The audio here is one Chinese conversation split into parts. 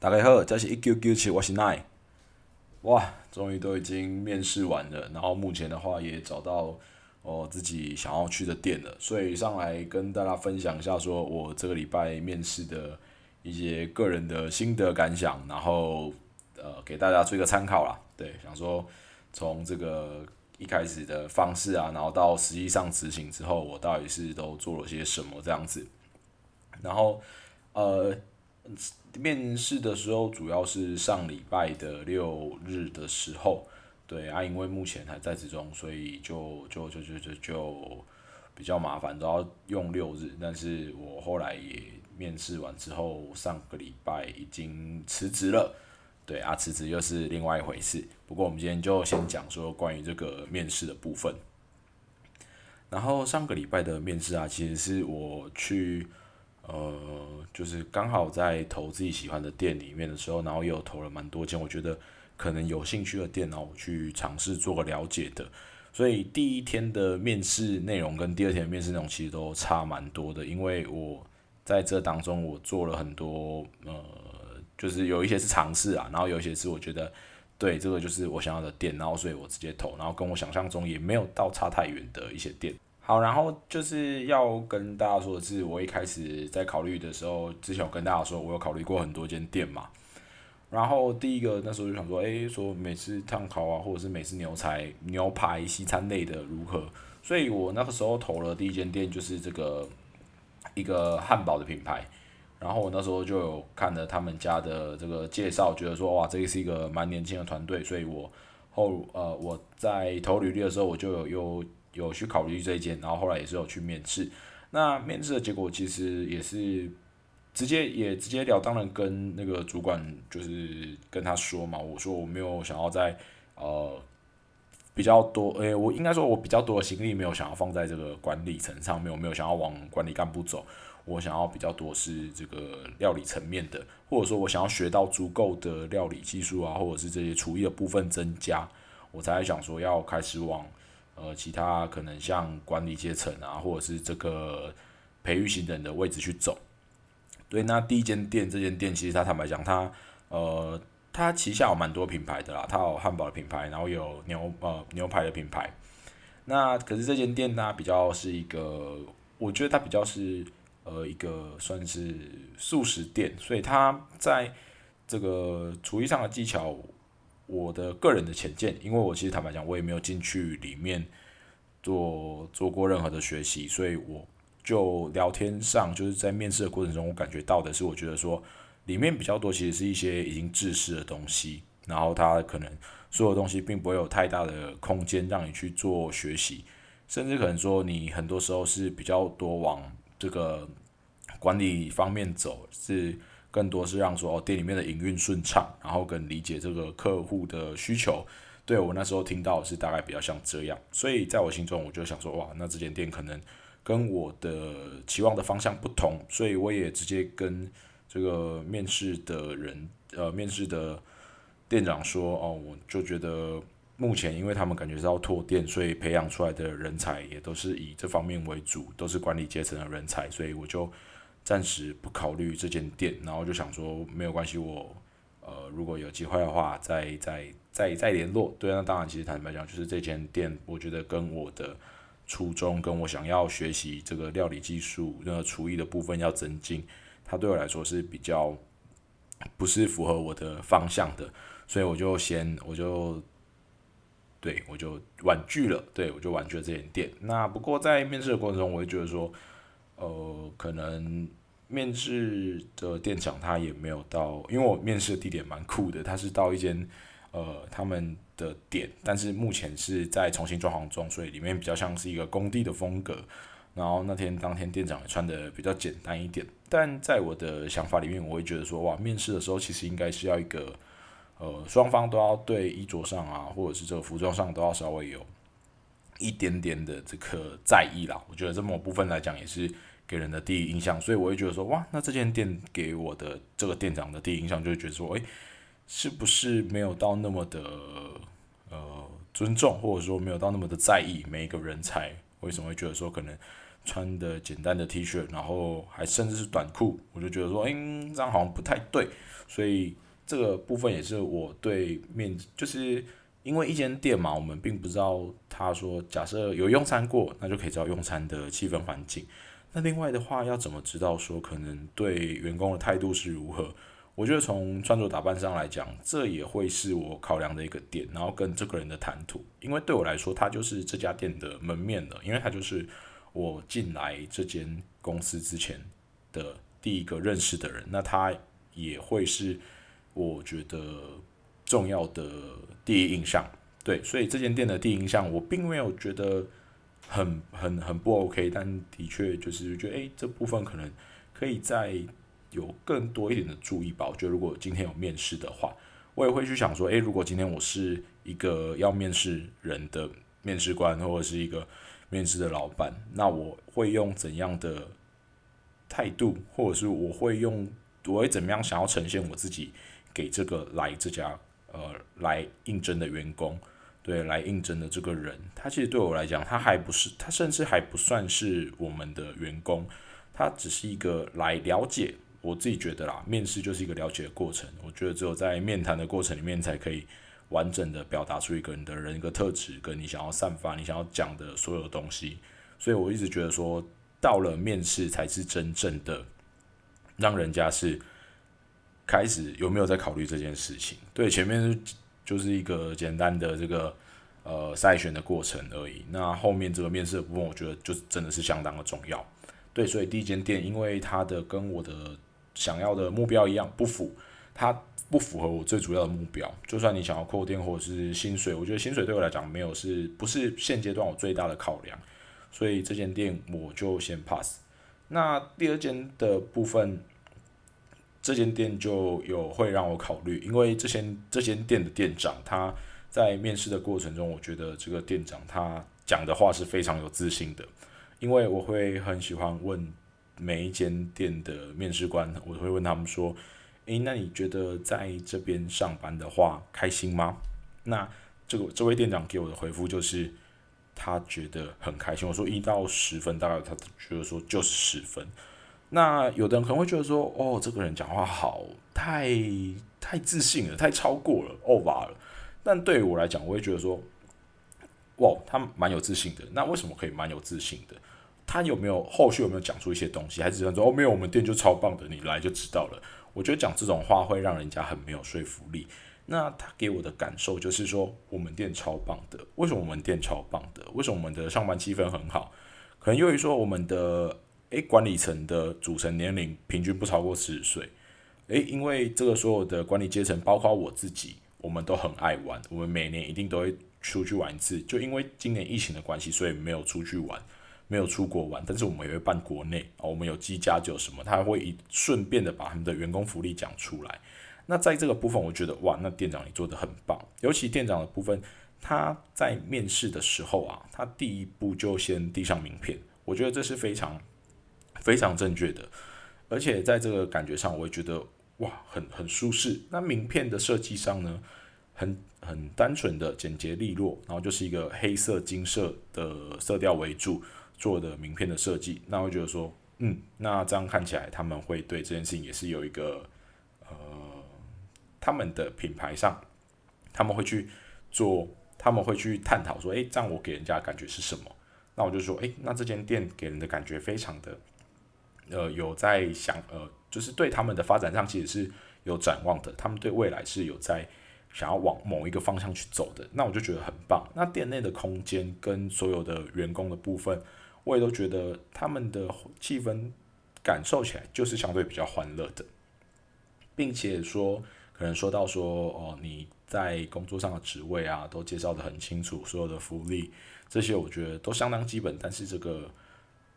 大家好，这是一九九七，我是 Nine。哇，终于都已经面试完了，然后目前的话也找到哦自己想要去的店了，所以上来跟大家分享一下，说我这个礼拜面试的一些个人的心得感想，然后呃给大家做一个参考啦。对，想说从这个一开始的方式啊，然后到实际上执行之后，我到底是都做了些什么这样子，然后呃。面试的时候主要是上礼拜的六日的时候，对啊，因为目前还在之中，所以就就就就就就比较麻烦，都要用六日。但是我后来也面试完之后，上个礼拜已经辞职了，对啊，辞职又是另外一回事。不过我们今天就先讲说关于这个面试的部分。然后上个礼拜的面试啊，其实是我去。呃，就是刚好在投自己喜欢的店里面的时候，然后也有投了蛮多间，我觉得可能有兴趣的店，然后我去尝试做个了解的。所以第一天的面试内容跟第二天的面试内容其实都差蛮多的，因为我在这当中我做了很多，呃，就是有一些是尝试啊，然后有一些是我觉得对这个就是我想要的店，然后所以我直接投，然后跟我想象中也没有到差太远的一些店。好，然后就是要跟大家说的是，我一开始在考虑的时候，之前有跟大家说，我有考虑过很多间店嘛。然后第一个那时候就想说，诶，说美式炭烤啊，或者是美式牛排、牛排西餐类的如何？所以我那个时候投了第一间店，就是这个一个汉堡的品牌。然后我那时候就有看了他们家的这个介绍，觉得说，哇，这个是一个蛮年轻的团队，所以我后呃我在投履历的时候，我就有有。有去考虑这一间，然后后来也是有去面试。那面试的结果其实也是直接也直接了当的跟那个主管就是跟他说嘛，我说我没有想要在呃比较多，诶，我应该说我比较多的心力没有想要放在这个管理层上面，我没有想要往管理干部走，我想要比较多是这个料理层面的，或者说我想要学到足够的料理技术啊，或者是这些厨艺的部分增加，我才想说要开始往。呃，其他可能像管理阶层啊，或者是这个培育型人的位置去走。对，那第一间店，这间店其实它坦白讲，它呃，它旗下有蛮多品牌的啦，它有汉堡的品牌，然后有牛呃牛排的品牌。那可是这间店呢，比较是一个，我觉得它比较是呃一个算是素食店，所以它在这个厨艺上的技巧。我的个人的浅见，因为我其实坦白讲，我也没有进去里面做做过任何的学习，所以我就聊天上就是在面试的过程中，我感觉到的是，我觉得说里面比较多其实是一些已经制式的东西，然后它可能所有东西并不会有太大的空间让你去做学习，甚至可能说你很多时候是比较多往这个管理方面走是。更多是让说哦店里面的营运顺畅，然后跟理解这个客户的需求。对我那时候听到是大概比较像这样，所以在我心中我就想说哇，那这间店可能跟我的期望的方向不同，所以我也直接跟这个面试的人呃面试的店长说哦，我就觉得目前因为他们感觉是要拓店，所以培养出来的人才也都是以这方面为主，都是管理阶层的人才，所以我就。暂时不考虑这间店，然后就想说没有关系，我呃如果有机会的话，再再再再联络。对，那当然，其实坦白讲，就是这间店，我觉得跟我的初衷，跟我想要学习这个料理技术、那个厨艺的部分要增进，它对我来说是比较不是符合我的方向的，所以我就先我就对我就婉拒了，对我就婉拒了这间店。那不过在面试的过程中，我就觉得说，呃，可能。面试的店长他也没有到，因为我面试的地点蛮酷的，他是到一间呃他们的店，但是目前是在重新装潢中，所以里面比较像是一个工地的风格。然后那天当天店长也穿的比较简单一点，但在我的想法里面，我会觉得说哇，面试的时候其实应该是要一个呃双方都要对衣着上啊，或者是这个服装上都要稍微有一点点的这个在意啦。我觉得这么部分来讲也是。给人的第一印象，所以我会觉得说，哇，那这间店给我的这个店长的第一印象，就会觉得说，诶，是不是没有到那么的呃尊重，或者说没有到那么的在意每一个人才？为什么会觉得说，可能穿的简单的 T 恤，然后还甚至是短裤，我就觉得说，哎，这样好像不太对。所以这个部分也是我对面，就是因为一间店嘛，我们并不知道他说，假设有用餐过，那就可以知道用餐的气氛环境。那另外的话，要怎么知道说可能对员工的态度是如何？我觉得从穿着打扮上来讲，这也会是我考量的一个点，然后跟这个人的谈吐，因为对我来说，他就是这家店的门面了，因为他就是我进来这间公司之前的第一个认识的人，那他也会是我觉得重要的第一印象。对，所以这间店的第一印象，我并没有觉得很很很不 OK，但的确就是觉得，诶，这部分可能可以再。有更多一点的注意吧。我觉得如果今天有面试的话，我也会去想说，诶，如果今天我是一个要面试人的面试官，或者是一个面试的老板，那我会用怎样的态度，或者是我会用我会怎么样想要呈现我自己给这个来这家呃来应征的员工，对，来应征的这个人，他其实对我来讲，他还不是，他甚至还不算是我们的员工，他只是一个来了解。我自己觉得啦，面试就是一个了解的过程。我觉得只有在面谈的过程里面，才可以完整的表达出一个人的人格特质，跟你想要散发、你想要讲的所有东西。所以我一直觉得说，到了面试才是真正的让人家是开始有没有在考虑这件事情。对，前面就是一个简单的这个呃筛选的过程而已。那后面这个面试的部分，我觉得就真的是相当的重要。对，所以第一间店，因为它的跟我的想要的目标一样不符，它不符合我最主要的目标。就算你想要扩店或者是薪水，我觉得薪水对我来讲没有是不是现阶段我最大的考量，所以这间店我就先 pass。那第二间的部分，这间店就有会让我考虑，因为这间这间店的店长他在面试的过程中，我觉得这个店长他讲的话是非常有自信的，因为我会很喜欢问。每一间店的面试官，我会问他们说：“诶，那你觉得在这边上班的话开心吗？”那这个这位店长给我的回复就是，他觉得很开心。我说一到十分，大概他觉得说就是十分。那有的人可能会觉得说：“哦，这个人讲话好，太太自信了，太超过了，over 了。”但对于我来讲，我会觉得说：“哇，他蛮有自信的。”那为什么可以蛮有自信的？他有没有后续有没有讲出一些东西？还是说哦没有，我们店就超棒的，你来就知道了。我觉得讲这种话会让人家很没有说服力。那他给我的感受就是说，我们店超棒的。为什么我们店超棒的？为什么我们的上班气氛很好？可能由于说我们的诶管理层的组成年龄平均不超过四十岁。诶，因为这个所有的管理阶层，包括我自己，我们都很爱玩。我们每年一定都会出去玩一次。就因为今年疫情的关系，所以没有出去玩。没有出国玩，但是我们也会办国内啊，我们有机加酒什么，他会一顺便的把他们的员工福利讲出来。那在这个部分，我觉得哇，那店长你做的很棒，尤其店长的部分，他在面试的时候啊，他第一步就先递上名片，我觉得这是非常非常正确的，而且在这个感觉上，我也觉得哇，很很舒适。那名片的设计上呢，很很单纯的简洁利落，然后就是一个黑色金色的色调为主。做的名片的设计，那我觉得说，嗯，那这样看起来他们会对这件事情也是有一个，呃，他们的品牌上，他们会去做，他们会去探讨说，诶，这样我给人家感觉是什么？那我就说，诶，那这间店给人的感觉非常的，呃，有在想，呃，就是对他们的发展上其实是有展望的，他们对未来是有在想要往某一个方向去走的，那我就觉得很棒。那店内的空间跟所有的员工的部分。我也都觉得他们的气氛感受起来就是相对比较欢乐的，并且说可能说到说哦你在工作上的职位啊都介绍的很清楚，所有的福利这些我觉得都相当基本，但是这个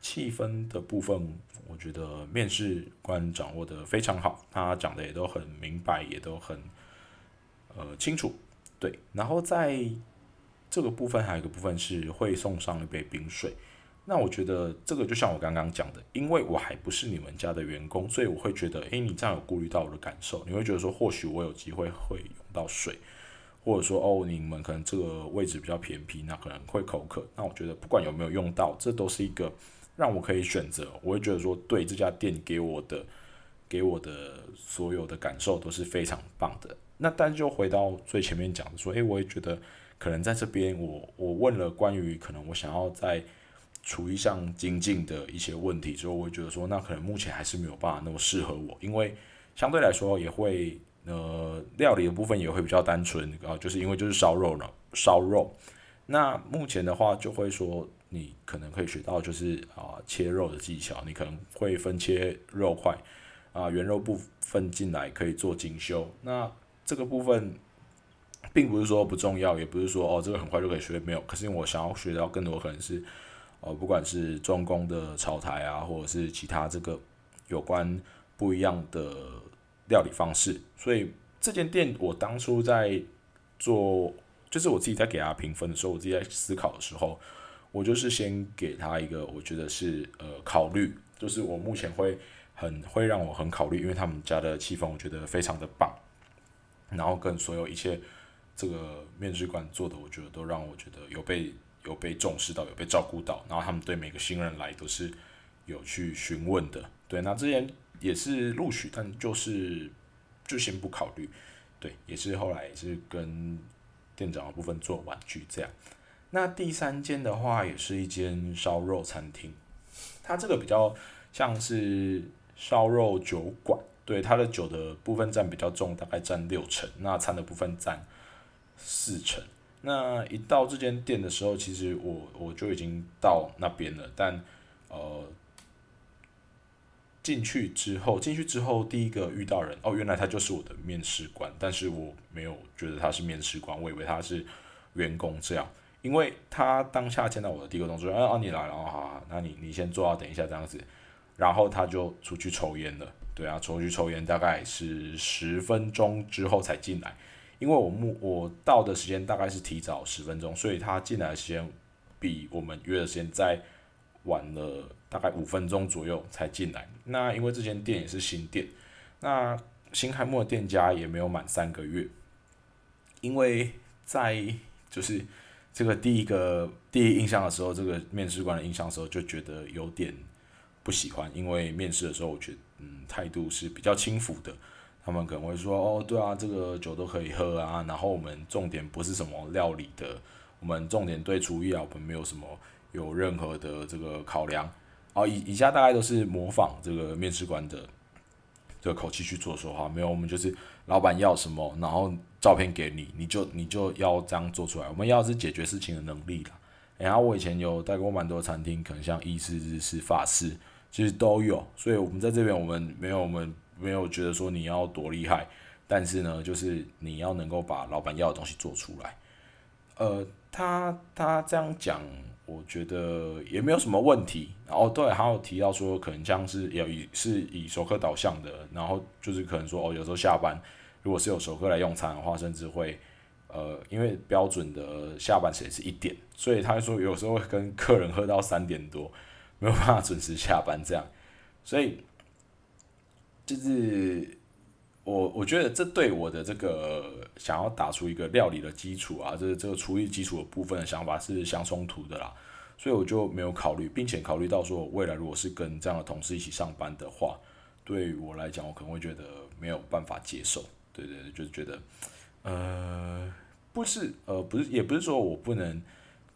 气氛的部分，我觉得面试官掌握的非常好，他讲的也都很明白，也都很呃清楚，对。然后在这个部分还有一个部分是会送上一杯冰水。那我觉得这个就像我刚刚讲的，因为我还不是你们家的员工，所以我会觉得，诶，你这样有顾虑到我的感受，你会觉得说，或许我有机会会用到水，或者说，哦，你们可能这个位置比较偏僻，那可能会口渴。那我觉得不管有没有用到，这都是一个让我可以选择，我会觉得说，对这家店给我的给我的所有的感受都是非常棒的。那但就回到最前面讲的说，诶，我也觉得可能在这边，我我问了关于可能我想要在厨艺上精进的一些问题之后，我会觉得说，那可能目前还是没有办法那么适合我，因为相对来说也会呃料理的部分也会比较单纯啊，就是因为就是烧肉呢，烧肉。那目前的话就会说，你可能可以学到就是啊切肉的技巧，你可能会分切肉块啊原肉部分进来可以做精修。那这个部分并不是说不重要，也不是说哦这个很快就可以学，没有。可是我想要学到更多，可能是呃不管是中工的炒台啊，或者是其他这个有关不一样的料理方式。所以这间店我当初在做。就是我自己在给他评分的时候，我自己在思考的时候，我就是先给他一个我觉得是呃考虑，就是我目前会很会让我很考虑，因为他们家的气氛我觉得非常的棒，然后跟所有一切这个面试官做的，我觉得都让我觉得有被有被重视到，有被照顾到，然后他们对每个新人来都是有去询问的，对，那之前也是录取，但就是就先不考虑，对，也是后来也是跟。店长的部分做玩具这样，那第三间的话也是一间烧肉餐厅，它这个比较像是烧肉酒馆，对它的酒的部分占比较重，大概占六成，那餐的部分占四成。那一到这间店的时候，其实我我就已经到那边了，但呃。进去之后，进去之后第一个遇到人哦，原来他就是我的面试官，但是我没有觉得他是面试官，我以为他是员工这样，因为他当下见到我的第一个动作，啊，你来了，好好，那你你先坐啊，等一下这样子，然后他就出去抽烟了，对啊，出去抽烟大概是十分钟之后才进来，因为我目我到的时间大概是提早十分钟，所以他进来的时间比我们约的时间在。晚了大概五分钟左右才进来。那因为这间店也是新店，那新开幕的店家也没有满三个月。因为在就是这个第一个第一印象的时候，这个面试官的印象的时候就觉得有点不喜欢，因为面试的时候我觉得嗯态度是比较轻浮的。他们可能会说哦对啊，这个酒都可以喝啊，然后我们重点不是什么料理的，我们重点对厨艺啊，我们没有什么。有任何的这个考量，哦，以以下大概都是模仿这个面试官的这个口气去做说话，没有，我们就是老板要什么，然后照片给你，你就你就要这样做出来。我们要是解决事情的能力啦。然后我以前有带过蛮多餐厅，可能像意式、日式、法式，其实都有。所以我们在这边，我们没有，我们没有觉得说你要多厉害，但是呢，就是你要能够把老板要的东西做出来。呃，他他这样讲。我觉得也没有什么问题。然后对，还有提到说，可能像是要以是以熟客导向的，然后就是可能说哦，有时候下班如果是有熟客来用餐的话，甚至会呃，因为标准的下班时间是一点，所以他说有时候会跟客人喝到三点多，没有办法准时下班这样。所以就是我我觉得这对我的这个想要打出一个料理的基础啊，这这个厨艺基础的部分的想法是相冲突的啦。所以我就没有考虑，并且考虑到说，未来如果是跟这样的同事一起上班的话，对我来讲，我可能会觉得没有办法接受。对对，就是觉得，呃，不是，呃，不是，也不是说我不能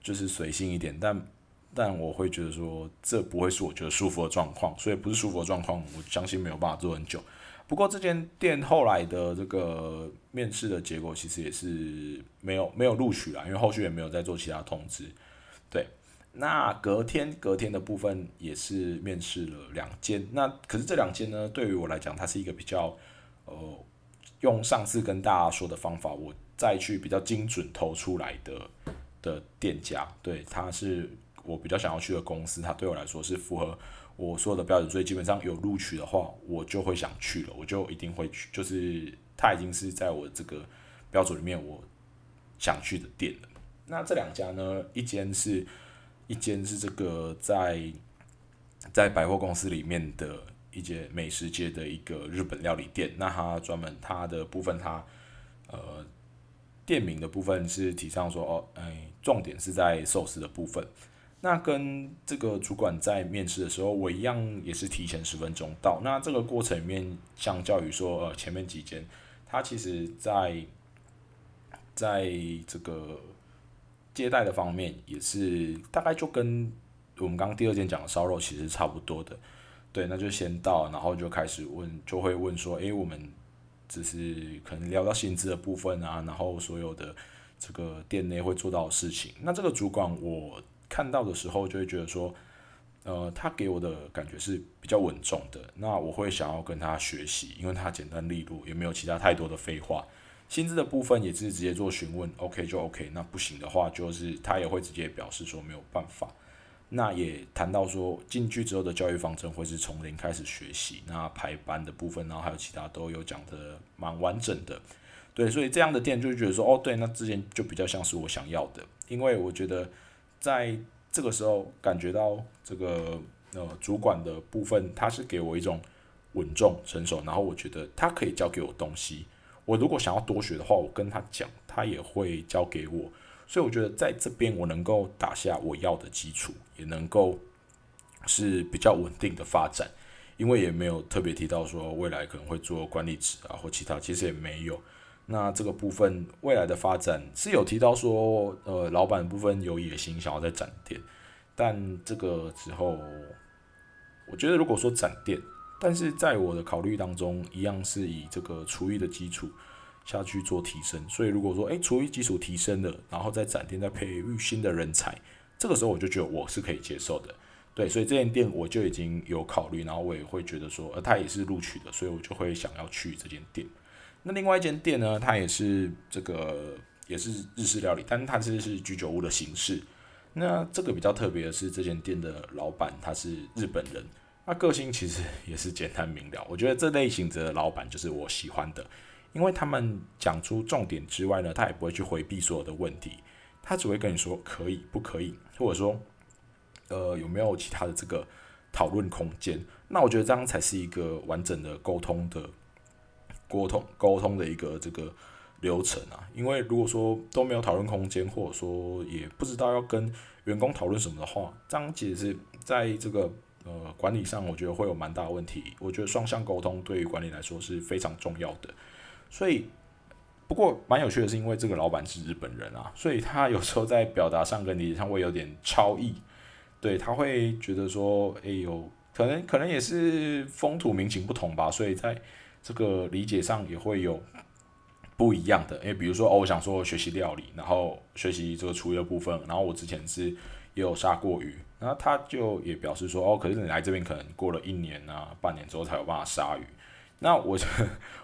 就是随性一点，但但我会觉得说，这不会是我觉得舒服的状况。所以不是舒服的状况，我相信没有办法做很久。不过这间店后来的这个面试的结果，其实也是没有没有录取啦，因为后续也没有再做其他通知。对。那隔天隔天的部分也是面试了两间，那可是这两间呢，对于我来讲，它是一个比较，呃，用上次跟大家说的方法，我再去比较精准投出来的的店家，对，它是我比较想要去的公司，它对我来说是符合我所有的标准，所以基本上有录取的话，我就会想去了，我就一定会去，就是它已经是在我这个标准里面我想去的店了。那这两家呢，一间是。一间是这个在在百货公司里面的一间美食街的一个日本料理店，那它专门它的部分，它呃店名的部分是提倡说哦，哎，重点是在寿司的部分。那跟这个主管在面试的时候，我一样也是提前十分钟到。那这个过程里面，相较于说呃前面几间，他其实在在这个接待的方面也是大概就跟我们刚刚第二件讲的烧肉其实差不多的。对，那就先到，然后就开始问，就会问说，诶，我们只是可能聊到薪资的部分啊，然后所有的这个店内会做到的事情。那这个主管我看到的时候，就会觉得说，呃，他给我的感觉是比较稳重的。那我会想要跟他学习，因为他简单利落，也没有其他太多的废话。薪资的部分也是直接做询问，OK 就 OK，那不行的话，就是他也会直接表示说没有办法。那也谈到说进去之后的教育方针会是从零开始学习，那排班的部分，然后还有其他都有讲的蛮完整的，对，所以这样的店就觉得说，哦，对，那之前就比较像是我想要的，因为我觉得在这个时候感觉到这个呃主管的部分，他是给我一种稳重成熟，然后我觉得他可以教给我东西，我如果想要多学的话，我跟他讲，他也会教给我。所以我觉得在这边我能够打下我要的基础，也能够是比较稳定的发展，因为也没有特别提到说未来可能会做管理职啊或其他，其实也没有。那这个部分未来的发展是有提到说，呃，老板部分有野心想要再展店，但这个之后，我觉得如果说展店，但是在我的考虑当中，一样是以这个厨艺的基础。下去做提升，所以如果说诶，厨艺基础提升了，然后再展店再培育新的人才，这个时候我就觉得我是可以接受的，对，所以这间店我就已经有考虑，然后我也会觉得说，呃，它也是录取的，所以我就会想要去这间店。那另外一间店呢，它也是这个也是日式料理，但是它这是居酒屋的形式。那这个比较特别的是，这间店的老板他是日本人，那个性其实也是简单明了，我觉得这类型的老板就是我喜欢的。因为他们讲出重点之外呢，他也不会去回避所有的问题，他只会跟你说可以不可以，或者说，呃有没有其他的这个讨论空间？那我觉得这样才是一个完整的沟通的沟通沟通的一个这个流程啊。因为如果说都没有讨论空间，或者说也不知道要跟员工讨论什么的话，这样其实是在这个呃管理上，我觉得会有蛮大的问题。我觉得双向沟通对于管理来说是非常重要的。所以，不过蛮有趣的是，因为这个老板是日本人啊，所以他有时候在表达上跟理解上会有点超意，对他会觉得说，哎呦，可能可能也是风土民情不同吧，所以在这个理解上也会有不一样的。因为比如说，哦，我想说学习料理，然后学习这个厨艺的部分，然后我之前是也有杀过鱼，然后他就也表示说，哦，可是你来这边可能过了一年啊，半年之后才有办法杀鱼。那我，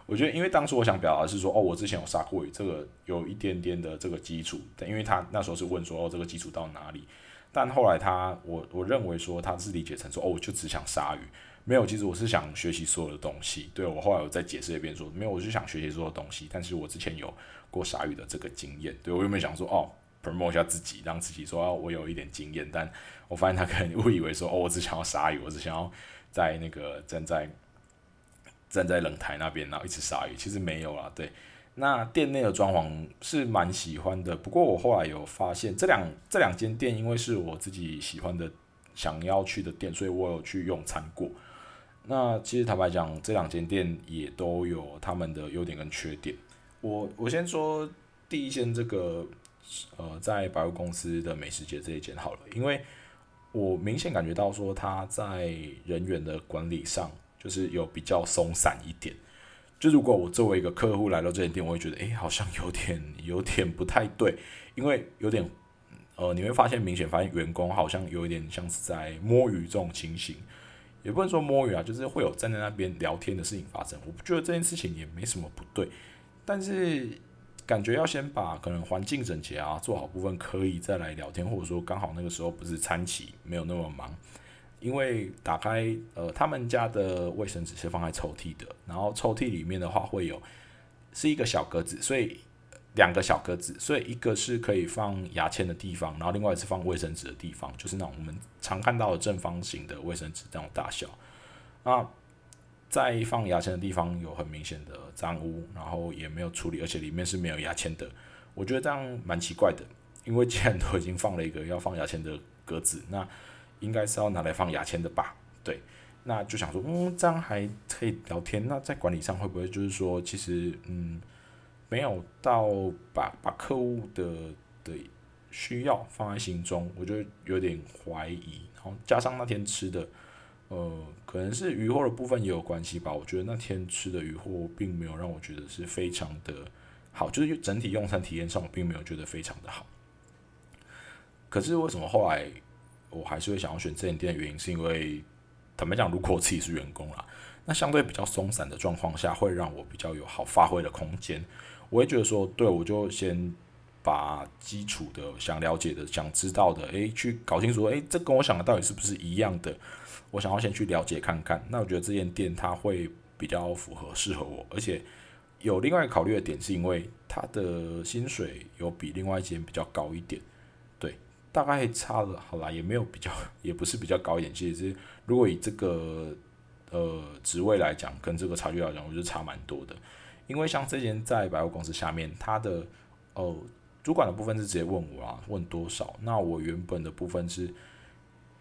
我觉得，因为当初我想表达是说，哦，我之前有杀过鱼，这个有一点点的这个基础。但因为他那时候是问说，哦，这个基础到哪里？但后来他，我我认为说他是理解成说，哦，我就只想杀鱼，没有，其实我是想学习所有的东西。对我后来我再解释一遍说，没有，我就想学习所有东西。但是我之前有过杀鱼的这个经验。对我有没有想说，哦，promote 一下自己，让自己说，哦，我有一点经验。但我发现他可能误以为说，哦，我只想要杀鱼，我只想要在那个站在。站在冷台那边，然后一直杀鱼，其实没有啦。对，那店内的装潢是蛮喜欢的，不过我后来有发现，这两这两间店，因为是我自己喜欢的、想要去的店，所以我有去用餐过。那其实坦白讲，这两间店也都有他们的优点跟缺点。我我先说第一间这个，呃，在百货公司的美食街这一间好了，因为我明显感觉到说他在人员的管理上。就是有比较松散一点，就如果我作为一个客户来到这间店，我会觉得，诶，好像有点有点不太对，因为有点，呃，你会发现明显发现员工好像有一点像是在摸鱼这种情形，也不能说摸鱼啊，就是会有站在那边聊天的事情发生。我不觉得这件事情也没什么不对，但是感觉要先把可能环境整洁啊做好部分，可以再来聊天，或者说刚好那个时候不是餐期，没有那么忙。因为打开呃，他们家的卫生纸是放在抽屉的，然后抽屉里面的话会有是一个小格子，所以两个小格子，所以一个是可以放牙签的地方，然后另外是放卫生纸的地方，就是那种我们常看到的正方形的卫生纸这种大小。那在放牙签的地方有很明显的脏污，然后也没有处理，而且里面是没有牙签的，我觉得这样蛮奇怪的，因为既然都已经放了一个要放牙签的。格子，那应该是要拿来放牙签的吧？对，那就想说，嗯，这样还可以聊天。那在管理上会不会就是说，其实嗯，没有到把把客户的的需要放在心中，我就有点怀疑。然后加上那天吃的。呃，可能是鱼货的部分也有关系吧。我觉得那天吃的鱼货并没有让我觉得是非常的好，就是整体用餐体验上我并没有觉得非常的好。可是为什么后来我还是会想要选这间店的原因，是因为坦白讲，如果我自己是员工啦，那相对比较松散的状况下，会让我比较有好发挥的空间。我会觉得说，对我就先把基础的、想了解的、想知道的，诶，去搞清楚，诶，这跟我想的到底是不是一样的。我想要先去了解看看，那我觉得这间店它会比较符合适合我，而且有另外考虑的点是因为它的薪水有比另外一间比较高一点，大概差了，好啦，也没有比较，也不是比较高一点，其实如果以这个呃职位来讲，跟这个差距来讲，我觉得差蛮多的，因为像这间在百货公司下面，它的哦主管的部分是直接问我啊，问多少，那我原本的部分是。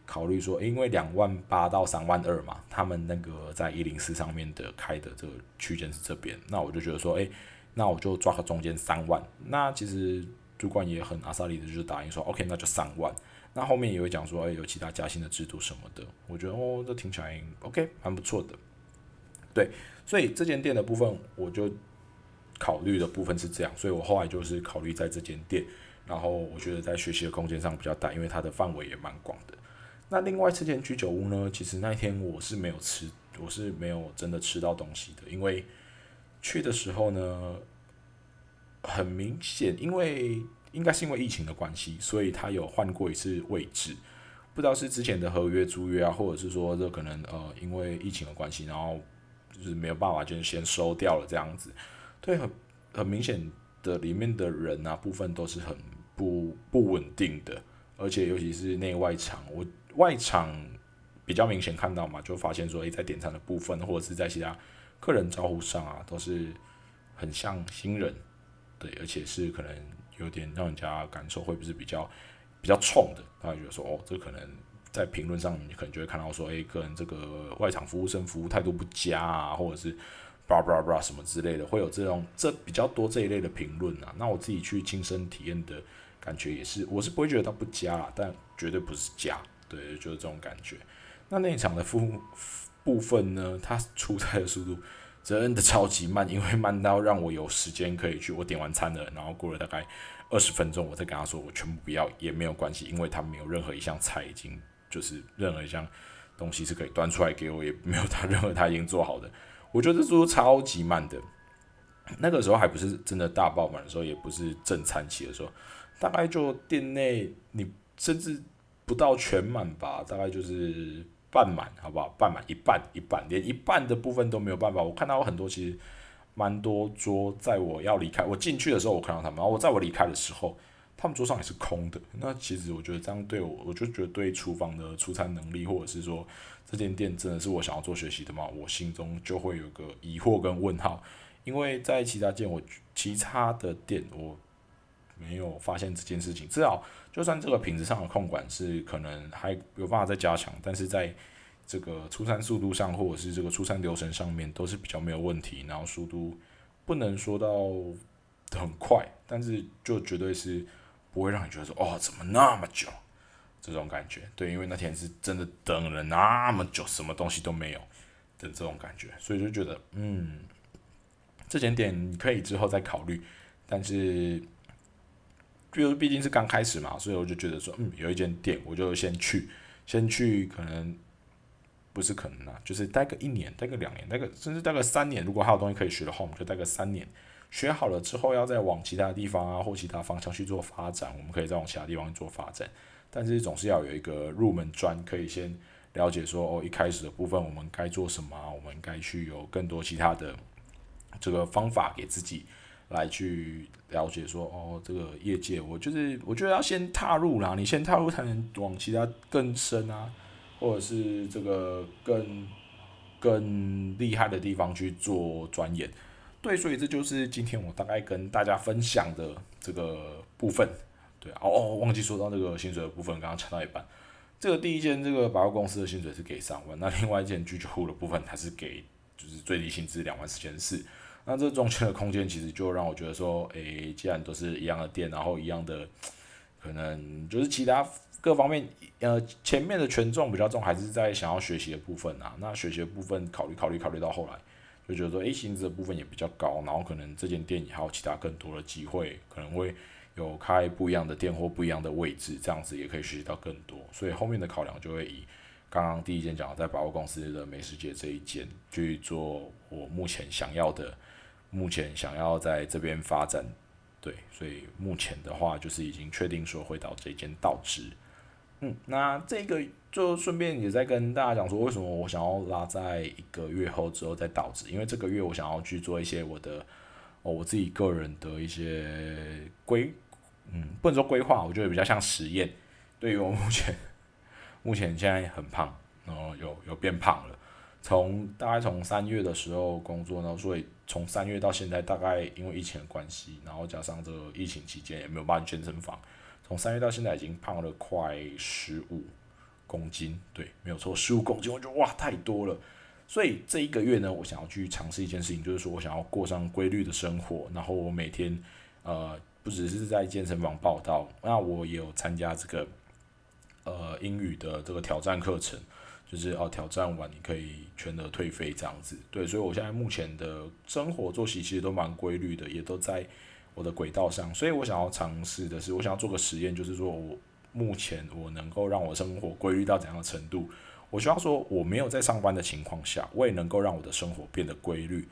考虑说，因为两万八到三万二嘛，他们那个在一零四上面的开的这个区间是这边，那我就觉得说，诶，那我就抓个中间三万。那其实主管也很阿萨里的，就是答应说，OK，那就三万。那后面也会讲说，哎，有其他加薪的制度什么的，我觉得哦，这听起来 OK，蛮不错的。对，所以这间店的部分，我就考虑的部分是这样，所以我后来就是考虑在这间店，然后我觉得在学习的空间上比较大，因为它的范围也蛮广的。那另外这间居酒屋呢？其实那天我是没有吃，我是没有真的吃到东西的，因为去的时候呢，很明显，因为应该是因为疫情的关系，所以他有换过一次位置，不知道是之前的合约租约啊，或者是说这可能呃因为疫情的关系，然后就是没有办法，就是先收掉了这样子。对，很很明显的里面的人啊部分都是很不不稳定的，而且尤其是内外场，我。外场比较明显看到嘛，就发现说，诶，在点餐的部分或者是在其他客人招呼上啊，都是很像新人，对，而且是可能有点让人家感受会不是比较比较冲的，他会觉得说，哦，这可能在评论上你可能就会看到说，诶，个人这个外场服务生服务态度不佳啊，或者是叭叭叭什么之类的，会有这种这比较多这一类的评论啊。那我自己去亲身体验的感觉也是，我是不会觉得它不佳，但绝对不是佳。对，就是这种感觉。那那一场的部部分呢，它出菜的速度真的超级慢，因为慢到让我有时间可以去。我点完餐了，然后过了大概二十分钟，我再跟他说我全部不要也没有关系，因为他没有任何一项菜已经就是任何一项东西是可以端出来给我，也没有他任何他已经做好的。我觉得这速度超级慢的。那个时候还不是真的大爆满的时候，也不是正餐期的时候，大概就店内你甚至。不到全满吧，大概就是半满，好不好？半满一半一半，连一半的部分都没有办法。我看到很多，其实蛮多桌，在我要离开，我进去的时候，我看到他们，然后我在我离开的时候，他们桌上也是空的。那其实我觉得这样对我，我就觉得对厨房的出餐能力，或者是说这间店真的是我想要做学习的吗？我心中就会有个疑惑跟问号，因为在其他店，我其他的店我没有发现这件事情，至少。就算这个品质上的控管是可能还有办法再加强，但是在这个出餐速度上，或者是这个出餐流程上面都是比较没有问题。然后速度不能说到很快，但是就绝对是不会让你觉得说哦怎么那么久这种感觉。对，因为那天是真的等了那么久，什么东西都没有的这种感觉，所以就觉得嗯，这点点你可以之后再考虑，但是。就毕竟是刚开始嘛，所以我就觉得说，嗯，有一间店，我就先去，先去，可能不是可能啊，就是待个一年，待个两年，待个甚至待个三年。如果还有东西可以学的话，我们就待个三年。学好了之后，要再往其他地方啊或其他方向去做发展，我们可以再往其他地方做发展。但是总是要有一个入门砖，可以先了解说，哦，一开始的部分我们该做什么，我们该去有更多其他的这个方法给自己。来去了解说哦，这个业界我就是我觉得要先踏入啦，你先踏入才能往其他更深啊，或者是这个更更厉害的地方去做钻研。对，所以这就是今天我大概跟大家分享的这个部分。对，哦哦，忘记说到那个薪水的部分，刚刚讲到一半。这个第一件这个百货公司的薪水是给三万，那另外一件居酒屋的部分，它是给就是最低薪资两万四千四。那这中间的空间其实就让我觉得说，诶，既然都是一样的店，然后一样的，可能就是其他各方面，呃，前面的权重比较重，还是在想要学习的部分啊。那学习的部分考虑考虑考虑到后来，就觉得说，诶，薪资的部分也比较高，然后可能这间店还有其他更多的机会，可能会。有开不一样的店或不一样的位置，这样子也可以学习到更多。所以后面的考量就会以刚刚第一间讲的在百货公司的美食街这一间去做我目前想要的，目前想要在这边发展。对，所以目前的话就是已经确定说会到这间道之。嗯，那这个就顺便也在跟大家讲说，为什么我想要拉在一个月后之后再导致，因为这个月我想要去做一些我的。哦，我自己个人的一些规，嗯，不能说规划，我觉得比较像实验。对于我目前，目前现在很胖，然后有有变胖了。从大概从三月的时候工作，然后所以从三月到现在，大概因为疫情的关系，然后加上这个疫情期间也没有办健身房，从三月到现在已经胖了快十五公斤。对，没有错，十五公斤，我觉得哇，太多了。所以这一个月呢，我想要去尝试一件事情，就是说我想要过上规律的生活。然后我每天，呃，不只是在健身房报道，那我也有参加这个，呃，英语的这个挑战课程，就是哦，挑战完你可以全额退费这样子。对，所以我现在目前的生活作息其实都蛮规律的，也都在我的轨道上。所以我想要尝试的是，我想要做个实验，就是说我目前我能够让我生活规律到怎样的程度。我希望说，我没有在上班的情况下，我也能够让我的生活变得规律，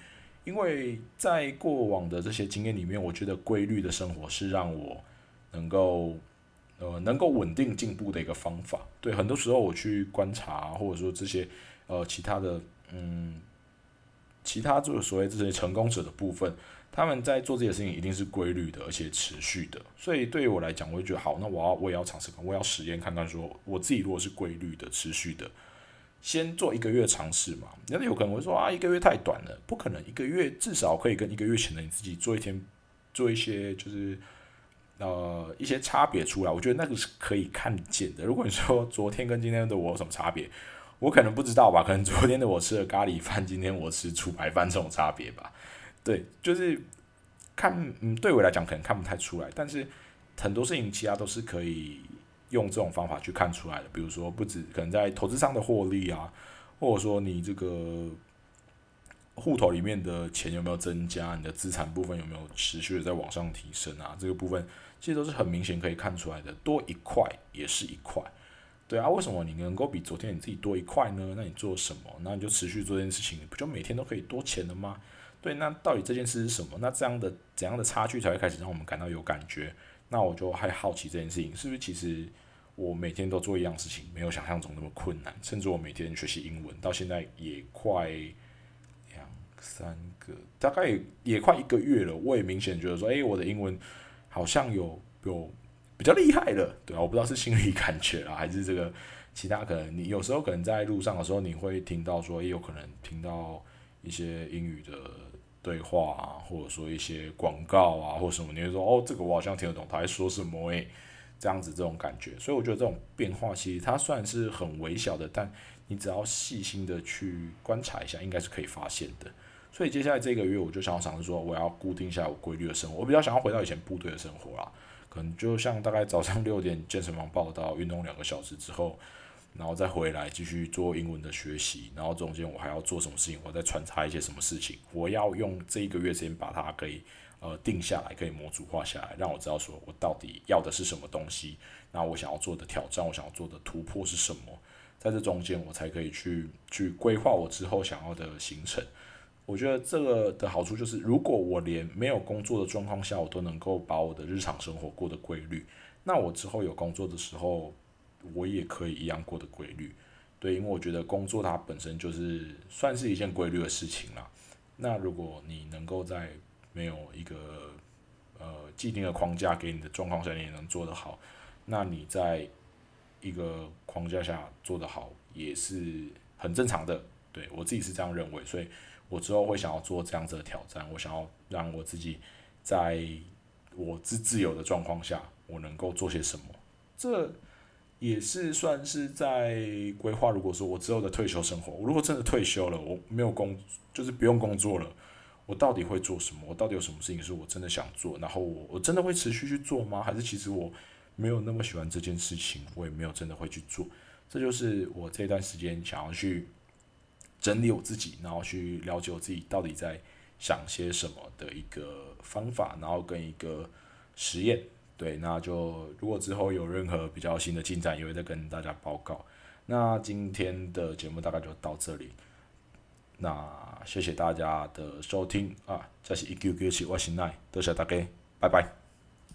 因为在过往的这些经验里面，我觉得规律的生活是让我能够呃能够稳定进步的一个方法。对，很多时候我去观察，或者说这些呃其他的嗯其他就是所谓这些成功者的部分，他们在做这些事情一定是规律的，而且持续的。所以对于我来讲，我会觉得好，那我要我也要尝试看，我要实验看看，说我自己如果是规律的、持续的。先做一个月尝试嘛，那有可能会说啊，一个月太短了，不可能，一个月至少可以跟一个月前的你自己做一天，做一些就是呃一些差别出来，我觉得那个是可以看见的。如果你说昨天跟今天的我有什么差别，我可能不知道吧，可能昨天的我吃了咖喱饭，今天我吃粗白饭这种差别吧。对，就是看，嗯，对我来讲可能看不太出来，但是很多事情其他都是可以。用这种方法去看出来的，比如说不止可能在投资上的获利啊，或者说你这个户头里面的钱有没有增加，你的资产部分有没有持续的在往上提升啊，这个部分其实都是很明显可以看出来的，多一块也是一块，对啊，为什么你能够比昨天你自己多一块呢？那你做什么？那你就持续做这件事情，不就每天都可以多钱了吗？对，那到底这件事是什么？那这样的怎样的差距才会开始让我们感到有感觉？那我就还好奇这件事情是不是其实我每天都做一样事情，没有想象中那么困难。甚至我每天学习英文到现在也快三个，大概也快一个月了。我也明显觉得说，诶，我的英文好像有有比较厉害了。对啊，我不知道是心理感觉啊，还是这个其他可能。你有时候可能在路上的时候，你会听到说，也有可能听到一些英语的。对话啊，或者说一些广告啊，或什么，你会说哦，这个我好像听得懂，他在说什么诶，这样子这种感觉，所以我觉得这种变化其实它算是很微小的，但你只要细心的去观察一下，应该是可以发现的。所以接下来这个月，我就想要尝试说，我要固定下我规律的生活，我比较想要回到以前部队的生活啦，可能就像大概早上 六点健身房报到，运动两个小时之后。然后再回来继续做英文的学习，然后中间我还要做什么事情，我再穿插一些什么事情，我要用这一个月时间把它可以呃定下来，可以模组化下来，让我知道说我到底要的是什么东西，那我想要做的挑战，我想要做的突破是什么，在这中间我才可以去去规划我之后想要的行程。我觉得这个的好处就是，如果我连没有工作的状况下，我都能够把我的日常生活过得规律，那我之后有工作的时候。我也可以一样过得规律，对，因为我觉得工作它本身就是算是一件规律的事情啦。那如果你能够在没有一个呃既定的框架给你的状况下，你也能做得好，那你在一个框架下做得好也是很正常的。对我自己是这样认为，所以我之后会想要做这样子的挑战，我想要让我自己在我自自由的状况下。我能够做些什么。这也是算是在规划。如果说我之后的退休生活，我如果真的退休了，我没有工，就是不用工作了，我到底会做什么？我到底有什么事情是我真的想做？然后我我真的会持续去做吗？还是其实我没有那么喜欢这件事情，我也没有真的会去做？这就是我这段时间想要去整理我自己，然后去了解我自己到底在想些什么的一个方法，然后跟一个实验。对，那就如果之后有任何比较新的进展，也会再跟大家报告。那今天的节目大概就到这里，那谢谢大家的收听啊，这是一九九七我是奈，多谢大家，拜拜。